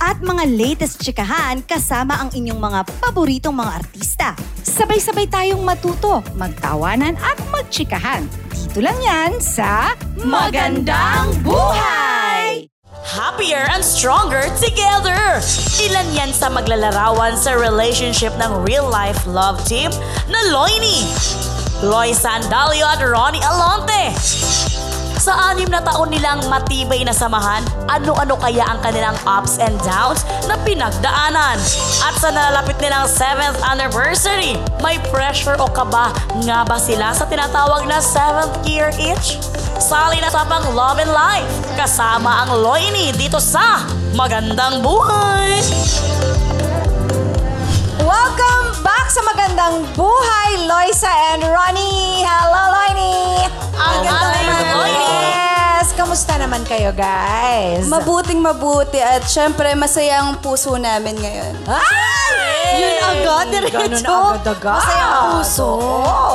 At mga latest chikahan kasama ang inyong mga paboritong mga artista. Sabay-sabay tayong matuto, magtawanan at magchikahan. Dito lang yan sa Magandang Buhay! Happier and stronger together! Ilan yan sa maglalarawan sa relationship ng real-life love team na Loini. Loy Sandalio at Ronnie Alonte. Sa anim na taon nilang matibay na samahan, ano-ano kaya ang kanilang ups and downs na pinagdaanan? At sa nalalapit nilang 7th anniversary, may pressure o kaba nga ba sila sa tinatawag na 7th year itch? Sali na sa pang Love and Life, kasama ang Loini dito sa Magandang Buhay! Welcome back sa Magandang Buhay, Loisa and Ronnie! Hello, Loini! Ang ating Loini! Yes! Kamusta naman kayo, guys? Mabuting mabuti at syempre masaya ang puso namin ngayon. Ay! Yun agad, diretso. Ganun agad-agad. Masaya ang puso.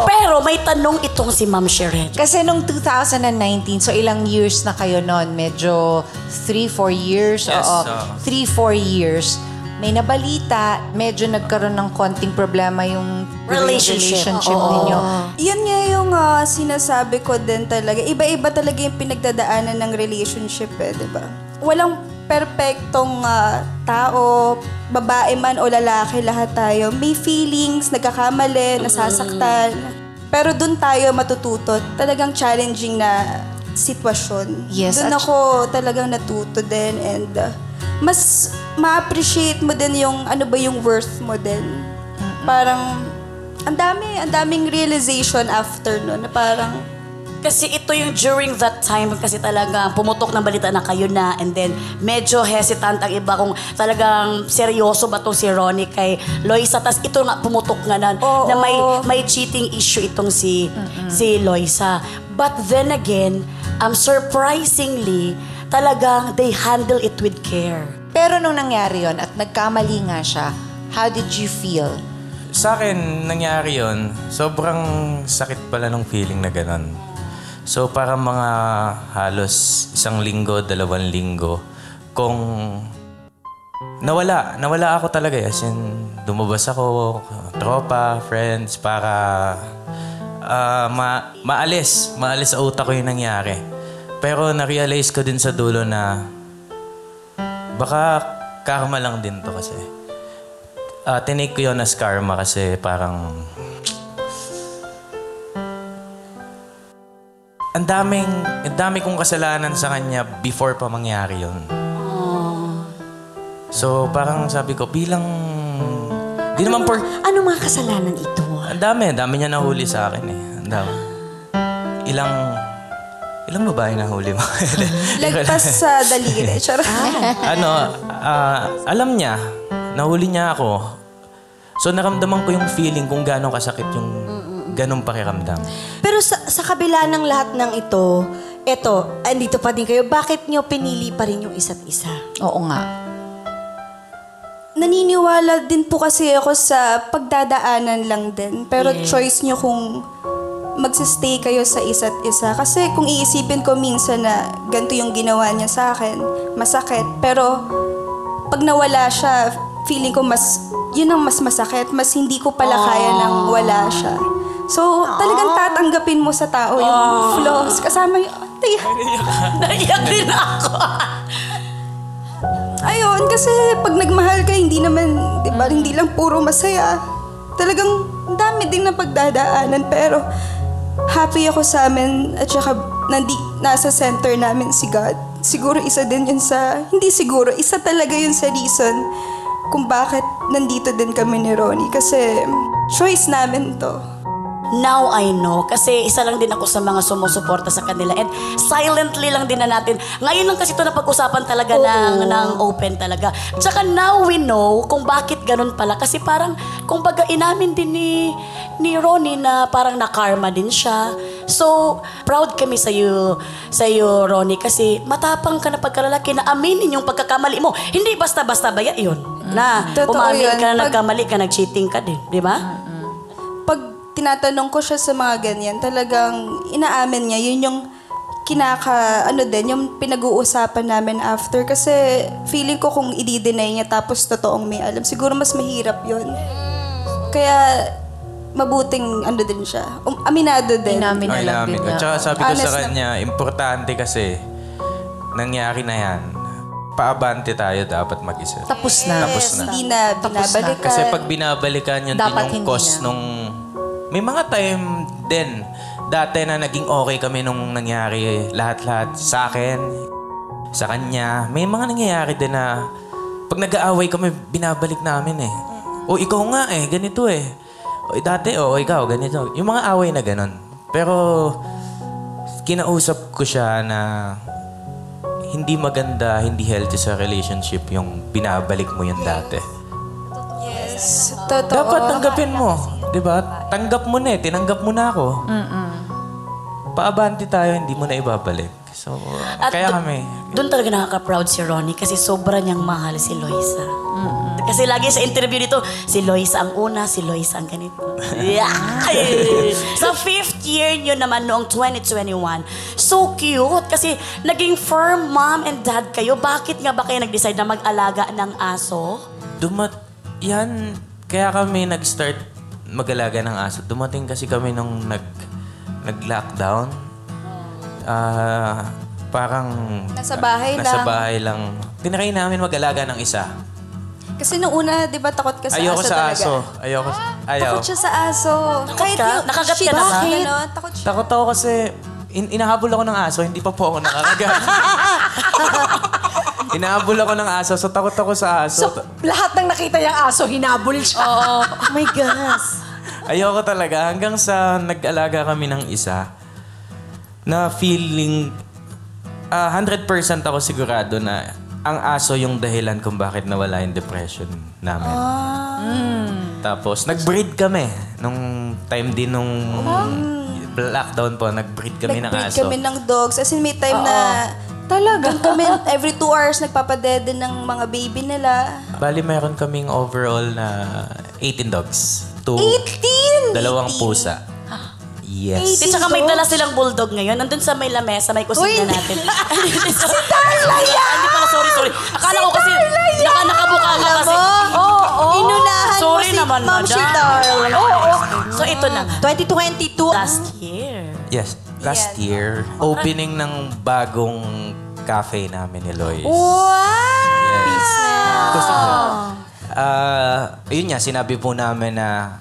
Pero may tanong itong si Ma'am Sherelle. Kasi nung 2019, so ilang years na kayo noon? Medyo 3-4 years? Yes, Oo, oo. 3-4 years. May nabalita, medyo nagkaroon ng konting problema yung Relationship. relationship Oo. ninyo. Yan nga yung ah, sinasabi ko din talaga. Iba-iba talaga yung pinagdadaanan ng relationship eh, di ba? Walang perpektong ah, tao, babae man o lalaki, lahat tayo. May feelings, nagkakamali, nasasaktan. Pero dun tayo matututo. Talagang challenging na sitwasyon. Yes, Dun at- ako talagang natuto din and uh, mas ma-appreciate mo din yung ano ba yung worth mo din. Parang ang dami, ang daming realization after no na parang Kasi ito yung during that time kasi talaga pumutok ng balita na kayo na and then medyo hesitant ang iba kung talagang seryoso ba to si Ronnie kay Loisa. Tapos ito nga pumutok nga na, Oo. na may, may cheating issue itong si, si Loisa. But then again, um, surprisingly, talagang they handle it with care. Pero nung nangyari yon at nagkamali nga siya, how did you feel? Sa akin, nangyari yon sobrang sakit pala nung feeling na ganun. So, para mga halos isang linggo, dalawang linggo, kung nawala, nawala ako talaga. eh. As in, lumabas ako, tropa, friends, para ah, ma maalis, maalis sa utak ko yung nangyari. Pero na-realize ko din sa dulo na baka karma lang din to kasi. Ah, tinake ko yun as karma kasi parang... Ang daming, ang dami kong kasalanan sa kanya before pa mangyari yun. So, parang sabi ko, bilang... Di naman por... Ano mga kasalanan ito? Ang dami, ang dami niya nahuli sa akin eh. Ang dami. Ilang... Ilang babae nahuli mo? lagpas sa daliri. Charot. ano, ah, alam niya, nahuli niya ako. So naramdaman ko yung feeling kung gaano kasakit yung ganong pakiramdam. Pero sa, sa kabila ng lahat ng ito, eto, andito pa din kayo, bakit nyo pinili pa rin yung isa't isa? Oo nga. Naniniwala din po kasi ako sa pagdadaanan lang din. Pero choice nyo kung magsistay kayo sa isa't isa. Kasi kung iisipin ko minsan na ganito yung ginawa niya sa akin, masakit. Pero pag nawala siya, feeling ko mas, yun ang mas masakit. Mas hindi ko pala kaya nang wala siya. So, talagang tatanggapin mo sa tao yung flaws. Kasama yung, Tiyak. Naiyak din ako. Ayun, kasi pag nagmahal ka, hindi naman, di ba, hindi lang puro masaya. Talagang ang dami ding na pagdadaanan, pero happy ako sa amin at saka nandi, nasa center namin si God. Siguro isa din yun sa, hindi siguro, isa talaga yun sa reason kung bakit nandito din kami ni Ronnie. Kasi choice namin to. Now I know. Kasi isa lang din ako sa mga sumusuporta sa kanila. And silently lang din na natin. Ngayon lang kasi ito na pag-usapan talaga ng, ng open talaga. Tsaka now we know kung bakit ganun pala. Kasi parang, kung baga inamin din ni, ni Ronnie na parang nakarma din siya. So, proud kami sa iyo, sa iyo, Ronnie, kasi matapang ka na pagkalalaki na aminin yung pagkakamali mo. Hindi basta-basta ba yun? Na Totoo umamin yun. ka na Pag- nagkamali ka, nag-cheating ka din, di ba? Tinatanong ko siya sa mga ganyan, talagang inaamin niya, yun yung kinaka, ano din, yung pinag-uusapan namin after. Kasi feeling ko kung i-deny niya tapos totoong may alam, siguro mas mahirap yun. Kaya mabuting ano din siya. Um, aminado din. Inamin na Ay, lang namin din ko. na. Tsaka sabi ko Honest sa na- kanya, importante kasi, nangyari na yan. Paabante tayo dapat mag-isa. Tapos na. Tapos na. Hindi na Tapos na. binabalikan. Kasi pag binabalikan yun Dapat din yung cause na. nung... May mga time din, dati na naging okay kami nung nangyari lahat-lahat sa akin, sa kanya. May mga nangyayari din na pag nag-aaway kami, binabalik namin eh. O ikaw nga eh, ganito eh. O dati, o ikaw, ganito. Yung mga away na ganon. Pero kinausap ko siya na hindi maganda, hindi healthy sa relationship yung binabalik mo yung dati. Yes, totoo. Dapat tanggapin mo. Di ba? Tanggap mo na eh. Tinanggap mo na ako. Paabante tayo, hindi mo na ibabalik. So, At kaya do- kami. Doon talaga nakaka-proud si Ronnie kasi sobra niyang mahal si Loisa. Kasi lagi sa interview dito, si Loisa ang una, si Loisa ang ganito. Yeah! sa fifth year niyo naman noong 2021, so cute kasi naging firm mom and dad kayo. Bakit nga ba kayo nag-decide na mag-alaga ng aso? Dumat... Yan, kaya kami nag-start mag-alaga ng aso. Dumating kasi kami nung nag, nag-lockdown. Ah, parang... Nasa bahay nasa lang. bahay lang. Tinry namin mag-alaga ng isa. Kasi nung una, di ba, takot ka sa Ayoko aso sa talaga. aso. Ayoko. Ayaw. Takot siya sa aso. Kahit ka? yung Nakagat ka na ba? tzu, ganon, takot siya. Takot ako kasi in- inahabol ako ng aso, hindi pa po ako nakakagat. inahabol ako ng aso, so takot ako sa aso. So, lahat ng nakita niyang aso, hinabol siya. Oo. Oh my gosh. Ayoko talaga. Hanggang sa nag-alaga kami ng isa, na feeling, ah, 100% ako sigurado na ang aso yung dahilan kung bakit nawala yung depression namin. Tapos, nag-breed kami. Nung time din nung lockdown po, nag-breed kami ng Nag-breed aso. kami ng dogs. As in, may time na... Talaga? kami, every two hours, nagpapadede ng mga baby nila. Bali, meron kaming overall na 18 dogs. Two, 18! Dalawang 18. pusa. Yes. At saka may dala silang bulldog ngayon. Nandun sa may lamesa, may kusina natin. si Darla yan! Hindi pala, sorry, sorry. Akala ko kasi naka, nakabuka ka kasi. Oo, oh, Inunahan mo Sorry si naman, Ma'am si madam. Darla. Oo. So ito na nga. 2022. Last year. Yes. Last year, opening ng bagong cafe namin ni Lois. Wow! Ah, yun nga, sinabi po namin na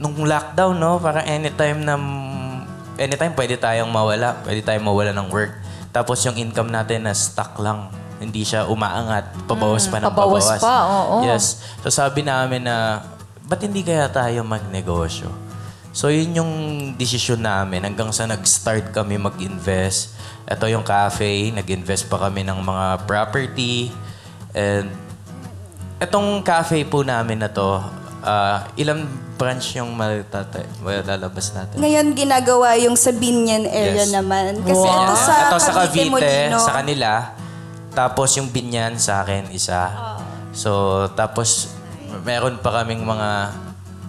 nung lockdown, no, parang anytime na anytime pwede tayong mawala, pwede tayong mawala ng work. Tapos yung income natin na stuck lang. Hindi siya umaangat. Pabawas pa ng pabawas pabawas. pa, oo. Yes. So sabi namin na, ba't hindi kaya tayo magnegosyo? So yun yung desisyon namin hanggang sa nag-start kami mag-invest. Ito yung cafe, nag-invest pa kami ng mga property. And Itong cafe po namin na to, ah, ilang branch yung matatay, malalabas natin? Ngayon, ginagawa yung sa Binyan area Yes. naman. Kasi Yeah. ito sa Ito sa Cavite, Molino. sa kanila. Tapos yung Binyan sa akin, isa. So, tapos meron pa kaming mga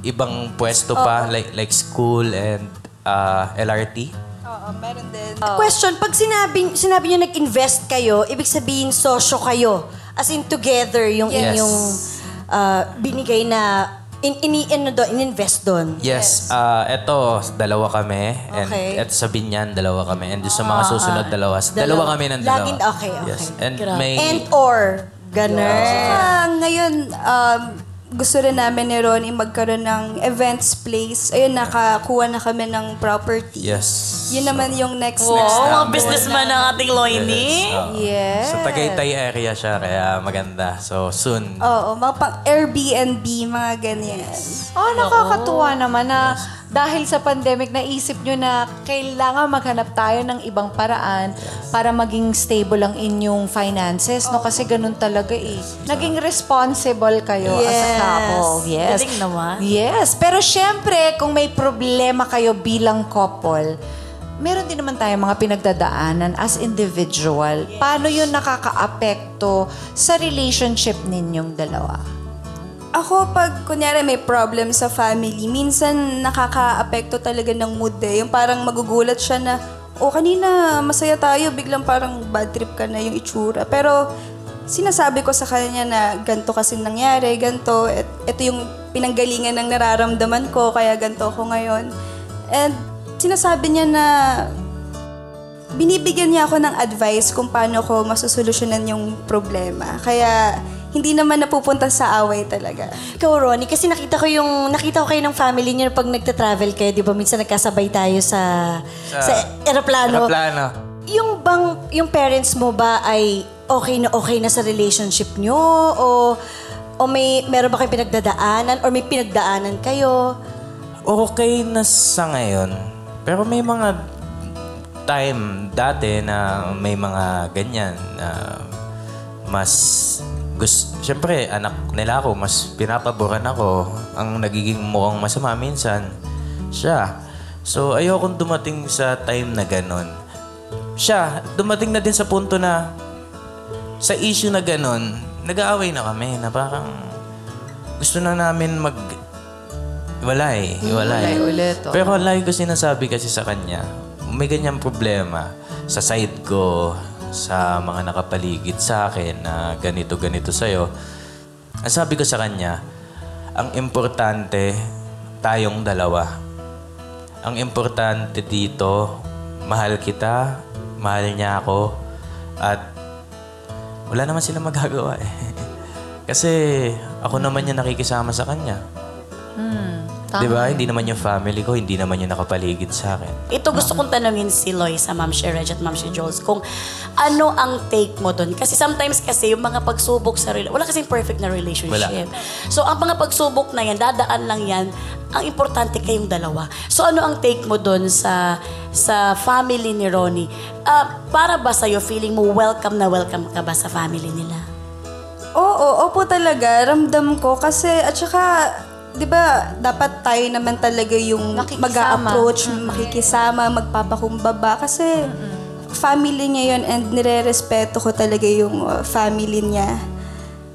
ibang pwesto pa, like like school and ah, LRT. Oo, meron din. Question, pag sinabi, sinabi niyo nag-invest kayo, ibig sabihin sosyo kayo. As in together yung Yes. inyong ah, binigay na in, ini, ano doon, in-invest doon. Yes, ah eto, dalawa kami. And Okay. eto sa Binyan, dalawa kami. And sa mga susunod, dalawa. Dalawa, dalawa. kami ng dalawa. Laging- okay, okay. Yes. And Grabe. may... And or, ganun. Ah, ngayon, um, gusto rin namin ni Ronnie magkaroon ng events place. Ayun, nakakuha na kami ng property. Yes. Yun naman yung next Wow, next mga namin. businessman ng ating Loini. Yes. Sa Tagaytay area siya, kaya maganda. So, soon. Oo, mga pang Airbnb, mga ganyan. Oh, nakakatuwa naman na dahil sa pandemic, naisip nyo na kailangan maghanap tayo ng ibang paraan para maging stable ang inyong finances, no? Kasi ganun talaga eh. Naging responsible kayo as a Yes. couple. Yes. Galing naman. Yes. Pero syempre, kung may problema kayo bilang couple, meron din naman tayong mga pinagdadaanan as individual. Paano yun nakaka-apekto sa relationship ninyong dalawa? Ako, pag kunyari may problem sa family, minsan nakaka-apekto talaga ng mood eh. Yung parang magugulat siya na, o kanina masaya tayo, biglang parang bad trip ka na yung itsura. Pero sinasabi ko sa kanya na ganito kasi nangyari, ganito, et, ito yung pinanggalingan ng nararamdaman ko, kaya ganito ako ngayon. And sinasabi niya na binibigyan niya ako ng advice kung paano ko masusolusyonan yung problema. Kaya hindi naman napupunta sa away talaga. Ikaw, Ronnie, kasi nakita ko yung, nakita ko kayo ng family niyo pag nagta-travel kayo, di ba? Minsan nagkasabay tayo sa, sa, aeroplano. Aeroplano. Yung bang, yung parents mo ba ay okay na okay na sa relationship niyo? O, o may, meron ba kayong pinagdadaanan? Or may pinagdaanan kayo? Okay na sa ngayon. Pero may mga time dati na may mga ganyan na mas gusto, Siyempre, anak nila ako, mas pinapaboran ako. Ang nagiging mukhang masama minsan, siya. So, ayokong dumating sa time na ganon. Siya, dumating na din sa punto na sa issue na ganon, nag-aaway na kami na parang gusto na namin mag Iwalay, iwalay. Iwalay ulit, oh. Pero lagi ko sinasabi kasi sa kanya, may ganyang problema sa side ko, sa mga nakapaligid sa akin na ganito, ganito sa'yo. Ang sabi ko sa kanya, ang importante, tayong dalawa. Ang importante dito, mahal kita, mahal niya ako, at wala naman sila magagawa eh. Kasi ako naman yung nakikisama sa kanya. Di ba? Hindi naman yung family ko, hindi naman yung nakapaligid sa akin. Ito gusto kong tanungin si Loy sa Ma'am Sherej at Ma'am si Jules kung ano ang take mo doon. Kasi sometimes kasi yung mga pagsubok sa rela- wala kasing perfect na relationship. So ang mga pagsubok na yan, dadaan lang yan, ang importante kayong dalawa. So ano ang take mo doon sa sa family ni Ronnie? Ah, para ba sa'yo, feeling mo welcome na welcome ka ba sa family nila? Oo, opo talaga. Ramdam ko kasi at saka 'di ba, dapat tayo naman talaga yung Makikisama. mag-a-approach, makikisama, magpapakumbaba kasi family niya yun and nire-respeto ko talaga yung uh, family niya.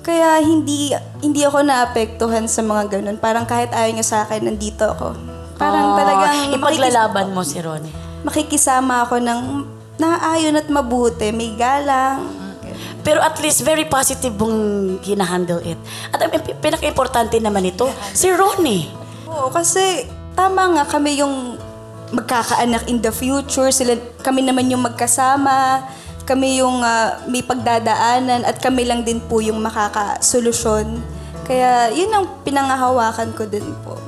Kaya hindi hindi ako naapektuhan sa mga ganun. Parang kahit ayaw niya sa akin, nandito ako. Parang Ah, talagang ipaglalaban mo si Ronnie. makikisama ako ng naayon at mabuti, may galang. Pero at least very positive mong hinahandle it. At ang pi- pinaka-importante naman ito, si Ronnie. Oo, kasi tama nga kami yung magkakaanak in the future. Sila, kami naman yung magkasama. Kami yung ah, may pagdadaanan at kami lang din po yung makakasolusyon. Kaya yun ang pinangahawakan ko din po.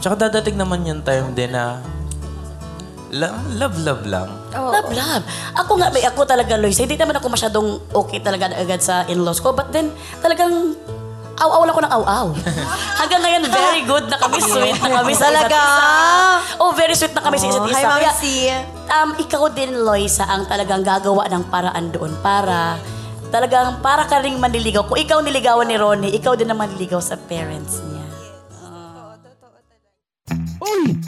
Tsaka dadating naman yung time din na la- love, love lang. Love, love. Ako nga, may ako talaga, Lois, hindi naman ako masyadong okay talaga agad sa in-laws ko. But then, talagang aw-aw lang ko ng aw-aw. Hanggang ngayon, very good na kami, sweet na kami sa isa't Talaga? isa. Oh, very sweet na kami sa isa't Oh, isa. hi, Mami Kaya, C. um, ikaw din, Loisa, ang talagang gagawa ng paraan doon para talagang para ka ring manliligaw. Kung ikaw niligawan ni Ronnie, ikaw din ang manliligaw sa parents niya.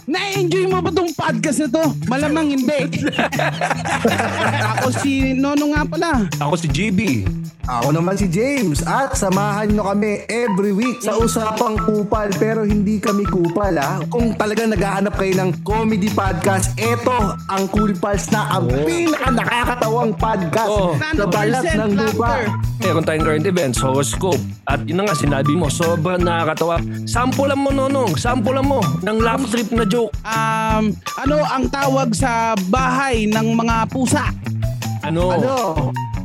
Na-enjoy mo ba tong podcast na to? Malamang hindi. Ako si Nono nga pala. Ako si JB. Ako naman si James at samahan nyo kami every week sa usapang kupal pero hindi kami kupal ha. Kung talagang naghahanap kayo ng comedy podcast, eto ang Cool Pals na ang pinaka nakakatawang podcast Oh. sa balat 100% ng lupa. Meron tayong current events, horoscope. At yun na nga, sinabi mo, sobrang nakakatawa. Sampulan mo, Nonong. Sampulan mo ng laugh trip na joke. Um, ano ang tawag sa bahay ng mga pusa? Ano? Ano?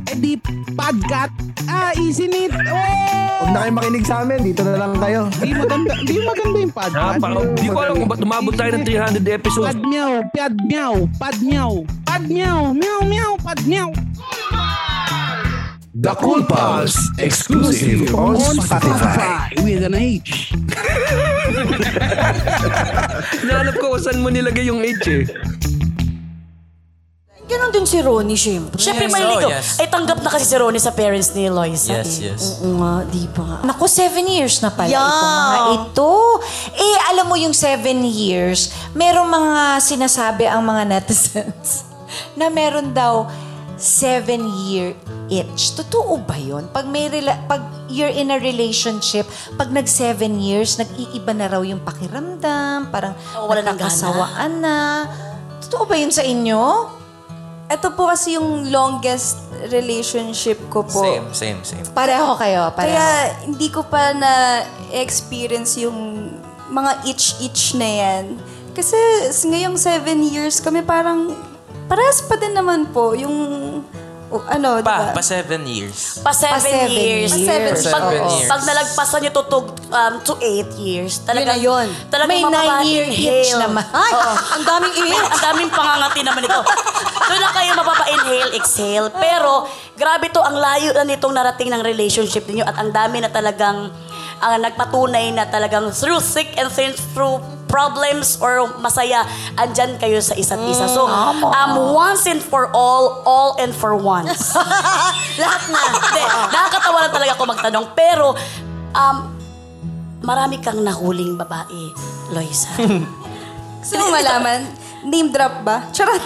Eh di podcat. Ah, isinit. Oh! Huwag na kayo makinig sa amin, dito na lang kayo. Di maganda, di maganda yung Ha, podcast. parang, di ko alam kung ba't umabot tayo ng 300 episodes. Pad meow, pad meow, pad meow, pad meow, meow meow, pad meow. The Cool Pals, exclusive on Spotify. with an H. Hinahanap ko kung saan mo nilagay yung H eh. Ganon din si Ronnie, syempre. Siyempre, Yes, maliligaw. oh, yes. Ay, tanggap na kasi si Ronnie sa parents ni Loisa. Yes, eh. yes. Oo nga, di ba? Naku, seven years na pala Yeah. itong mga ito. Eh, alam mo yung seven years, merong mga sinasabi ang mga netizens na meron daw seven year itch. Totoo ba yun? Pag, may rela- pag you're in a relationship, pag nag seven years, nag-iiba na raw yung pakiramdam, parang Oo, wala gana. nagkakasawaan na. Totoo ba yun sa inyo? Ito po kasi yung longest relationship ko po. Same, same, same. Pareho kayo, pareho. Kaya hindi ko pa na-experience yung mga itch-itch na yan. Kasi ngayong seven years kami parang parehas pa din naman po yung o, ano, di Pa, ba? pa seven years. Pa seven, Pa seven years. years. Pa seven Pag, years. Oo. pag nalagpasan niyo to, to, um, to eight years, talaga, Yun na yun. Talagang May nine-year itch naman. Ay, ang daming May, ang daming pangangati naman ito. Doon na kayo mapapa-inhale, exhale. Pero, grabe to, ang layo na nitong narating ng relationship ninyo at ang dami na talagang ang nagpatunay na talagang through thick and thin, through problems or masaya, andyan kayo sa isa't isa. So, um, once and for all, all and for once. Lahat na. Hindi, nakakatawa lang talaga ako magtanong. Pero, um, marami kang nahuling babae, Loisa. Gusto mo malaman? Name drop ba? Charot.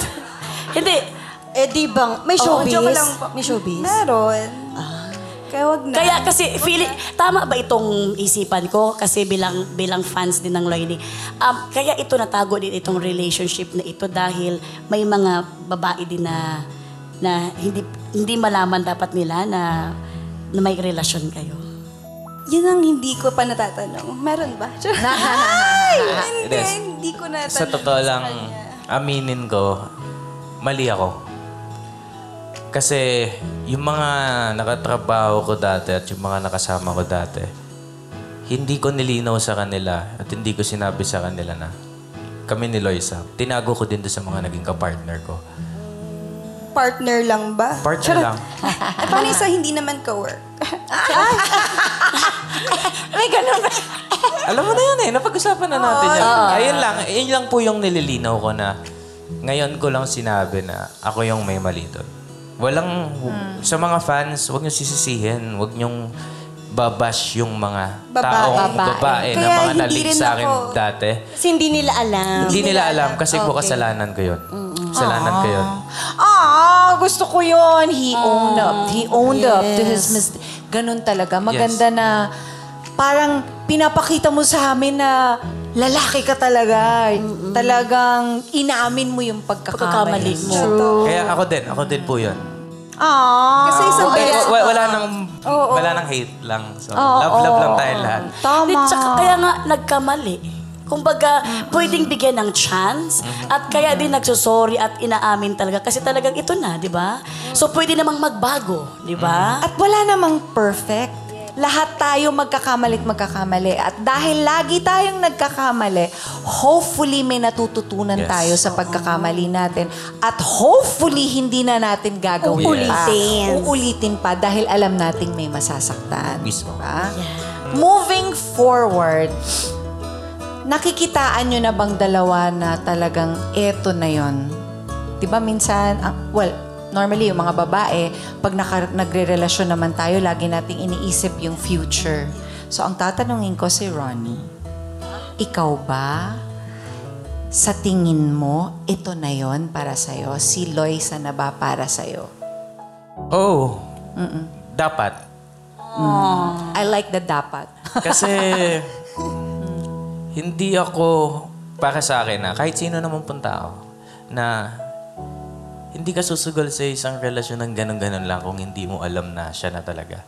Hindi, Eh, di bang, may Oo, showbiz? joke lang po. May showbiz? Meron. Kaya wag na. Kaya kasi feeling tama ba itong isipan ko kasi bilang bilang fans din ng Loyalty. Um, kaya ito natago din itong relationship na ito dahil may mga babae din na na hindi hindi malaman dapat nila na na may relasyon kayo. Yun ang hindi ko pa natatanong. Meron ba? Ay, hindi, hindi ko natanong. Sa totoo lang, aminin ko, mali ako. Kasi yung mga nakatrabaho ko dati at yung mga nakasama ko dati, hindi ko nilinaw sa kanila at hindi ko sinabi sa kanila na kami ni Loisa. Tinago ko din doon sa mga naging kapartner ko. Partner lang ba? Partner lang. Eh, paano yung sa hindi naman ka-work? May ganun ba? Alam mo na yun eh, napag-usapan na natin yan. Ayun lang, yun lang po yung nililinaw ko na ngayon ko lang sinabi na ako yung may mali doon. Walang, sa mga fans, huwag niyo sisisihin, huwag niyong babash yung mga Babae. taong Babae. babae, na mga rin sa akin ako- dati. Kasi hindi nila alam. Hindi nila alam kasi po Okay. kasalanan ko yun. Kasalanan ko yun. Ah, gusto ko yun. He owned up. He owned up to his Yes. mistake. Ganun talaga. Maganda na parang pinapakita mo sa amin na lalaki ka talaga. Talagang inamin mo yung pagkakamali Pagkakamali mo. mo. Kaya ako din, ako din po yun. Ah. Kasi isang Wa- beses, wa- wala nang wala nang hate lang. So, love love lang tayo lahat. Tama. Di, tsaka kaya nga nagkamali. Kumbaga, pwedeng bigyan ng chance at kaya din nagsusorry at inaamin talaga kasi talagang ito na, di ba? So pwede namang magbago, di ba? At wala namang perfect. Lahat tayo magkakamalit magkakamali. At dahil lagi tayong nagkakamali, hopefully may natututunan Yes. tayo sa pagkakamali natin. At hopefully hindi na natin gagawin pa. Uulitin. Uulitin pa dahil alam nating may masasaktan. Mismo. Diba? Moving forward, nakikitaan nyo na bang dalawa na talagang eto na yon? Di ba minsan, ang- well, normally yung mga babae, pag naka, nagre-relasyon naman tayo, lagi nating iniisip yung future. So ang tatanungin ko si Ronnie, ikaw ba, sa tingin mo, ito na yon para sa'yo? Si Loisa na ba para sa'yo? Oh, dapat. I like the dapat. Kasi hindi ako para sa akin na kahit sino naman punta ako na hindi ka susugal sa isang relasyon ng ganun-ganun lang kung hindi mo alam na siya na talaga.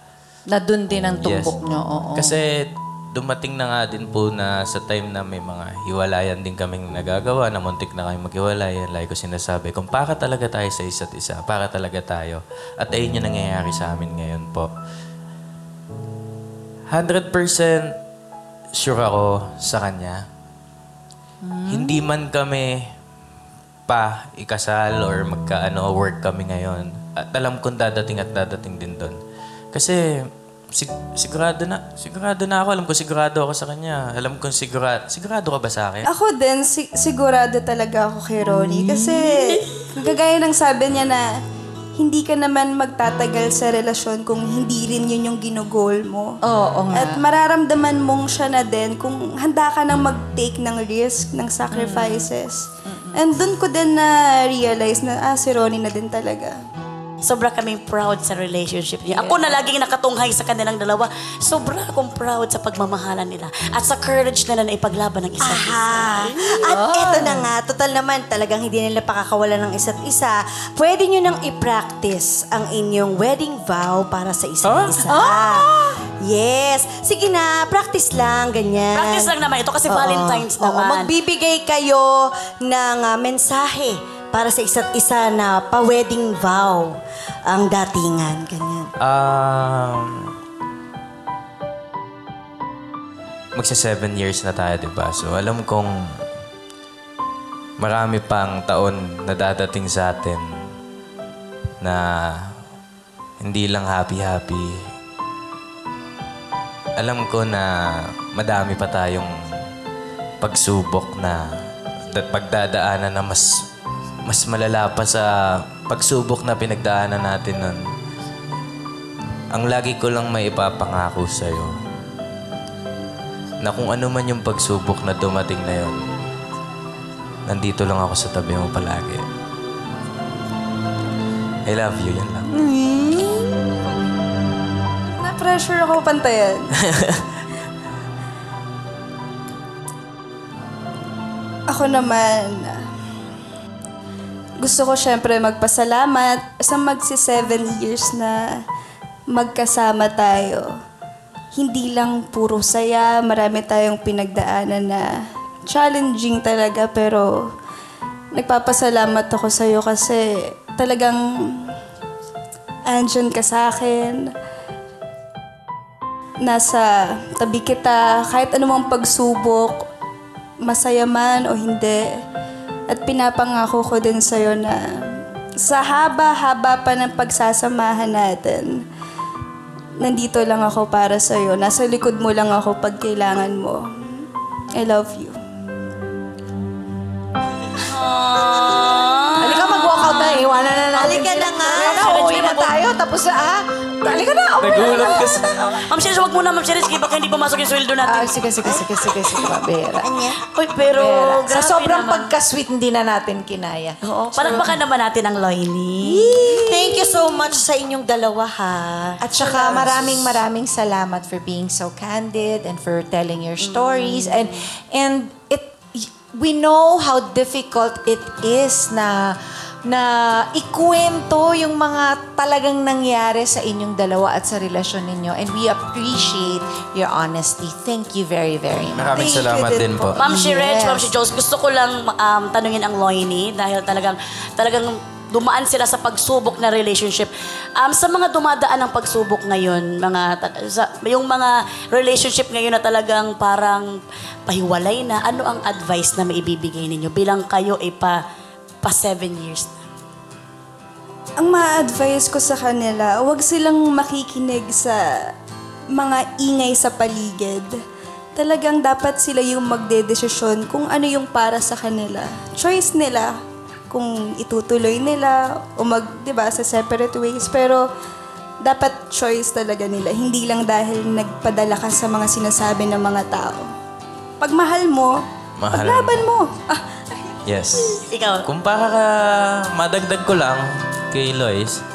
na dun din ang tumbok Yes. nyo, oo. Kasi dumating na nga din po na sa time na may mga hiwalayan din kaming nagagawa, na muntik na kami maghiwalay, like ko sinasabi, kung para talaga tayo sa isa't isa, para talaga tayo. At ayun yung nangyayari sa amin ngayon po. 100% sure ako sa kanya. Hindi man kami pa ikasal or magkaano work kami ngayon. At alam kong dadating at dadating din doon. Kasi sig- sigurado na, sigurado na ako. Alam ko sigurado ako sa kanya. Alam ko sigurado. Sigurado ka ba sa akin? Ako din, si- sigurado talaga ako kay Ronnie. Kasi, kagaya ng sabi niya na, hindi ka naman magtatagal sa relasyon kung hindi rin yun yung ginugol mo. Oo nga. At mararamdaman mong siya na din kung handa ka nang mag-take ng risk, ng sacrifices. And dun ko din na-realize na, ah, si Ronnie na din talaga. Sobra kaming proud sa relationship niya. Ako na laging nakatunghay sa kanilang dalawa. Sobra akong proud sa pagmamahalan nila. At sa courage nila na ipaglaban ng isa't isa. Aha. At eto na nga, total naman talagang hindi nila pakakawalan ng isa't isa. Pwede nyo nang i-practice ang inyong wedding vow para sa isa't isa. Yes. Sige na, practice lang, ganyan. Practice lang naman ito kasi Oo. Valentine's Oo, naman. magbibigay kayo ng ah, mensahe para sa isa't isa na pa-wedding vow ang datingan. Ganyan. Um, magsa seven years na tayo, di ba? So, alam kong marami pang taon na dadating sa atin na hindi lang happy-happy. Alam ko na madami pa tayong pagsubok na da- pagdadaanan na mas mas malala pa sa pagsubok na pinagdaanan natin nun. Ang lagi ko lang may ipapangako sa'yo na kung ano man yung pagsubok na dumating na yon, nandito lang ako sa tabi mo palagi. I love you, yan lang. Na-pressure ako pantayan. ako naman, gusto ko syempre magpasalamat sa magsi seven years na magkasama tayo. Hindi lang puro saya, marami tayong pinagdaanan na challenging talaga pero nagpapasalamat ako sa iyo kasi talagang andyan ka sa akin. Nasa tabi kita, kahit anumang pagsubok, masaya man o hindi. At pinapangako ko din sa'yo na sa haba-haba pa ng pagsasamahan natin, nandito lang ako para sa'yo. Nasa likod mo lang ako pag kailangan mo. I love you. Halika, mag-walkout na. Iwanan na natin. Halika na nga. Uuwi na tayo. Tapos na, ah. Halika na, na. Nagulat kasi. Ma'am Cherise, wag muna, Ma'am Cherise. Baka hindi pumasok yung sweldo natin. Ah, sige, sige, sige, sige, sige, Pabera. Uy, pero Pera. Sa grabe sobrang naman. pagka-sweet, hindi na natin kinaya. Oo, palakpakan naman natin ang Loiny. Thank you so much sa inyong dalawa, ha? At saka maraming maraming salamat for being so candid and for telling your stories and and it we know how difficult it is na na ikwento yung mga talagang nangyari sa inyong dalawa at sa relasyon ninyo and we appreciate your honesty. Thank you very very much. Maraming Thank salamat din din po. Ma'am Shirech, Yes. Ma'am si Jules, gusto ko lang um, tanungin ang Loiny dahil talagang talagang dumaan sila sa pagsubok na relationship. Um, sa mga dumadaan ng pagsubok ngayon, mga sa, yung mga relationship ngayon na talagang parang pahiwalay na, ano ang advice na maibibigay ninyo bilang kayo ay pa pa seven years na? Ang ma-advise ko sa kanila, huwag silang makikinig sa mga ingay sa paligid. Talagang dapat sila yung magdedesisyon kung ano yung para sa kanila. Choice nila kung itutuloy nila o mag, 'di ba, sa separate ways. Pero dapat choice talaga nila. Hindi lang dahil nagpadala ka sa mga sinasabi ng mga tao. Pag mahal mo, Mahal paglaban mo. Ah, Yes. Ikaw, Kung para ka, madagdag ko lang kay Lois,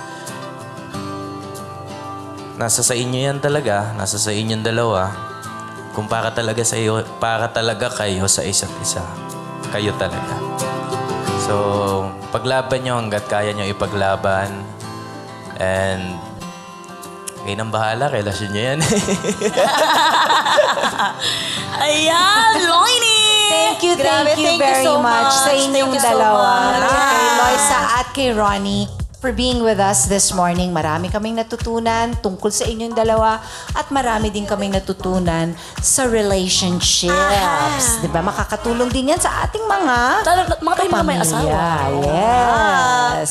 nasa sa inyo yan talaga, nasa sa inyong dalawa. Kung para talaga sa iyo, para talaga kayo sa isa't isa. Kayo talaga. So, paglaban nyo hanggat kaya nyo ipaglaban. And, kayo nang bahala, relasyon nyo yan. ayan, Loiny! Thank you, Grabe, thank you thank you very so much, sa much. inyong Thank you so dalawa. much. Kay Loisa at kay Ronnie for being with us this morning. Marami kaming natutunan tungkol sa inyong dalawa at marami din kaming natutunan sa relationships. Di ba? Makakatulong din yan sa ating mga Talaga, mga tayo na may kapamilya. asawa. Yes.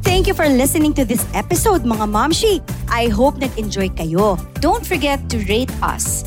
Thank you for listening to this episode, mga momshi. I hope nag-enjoy kayo. Don't forget to rate us.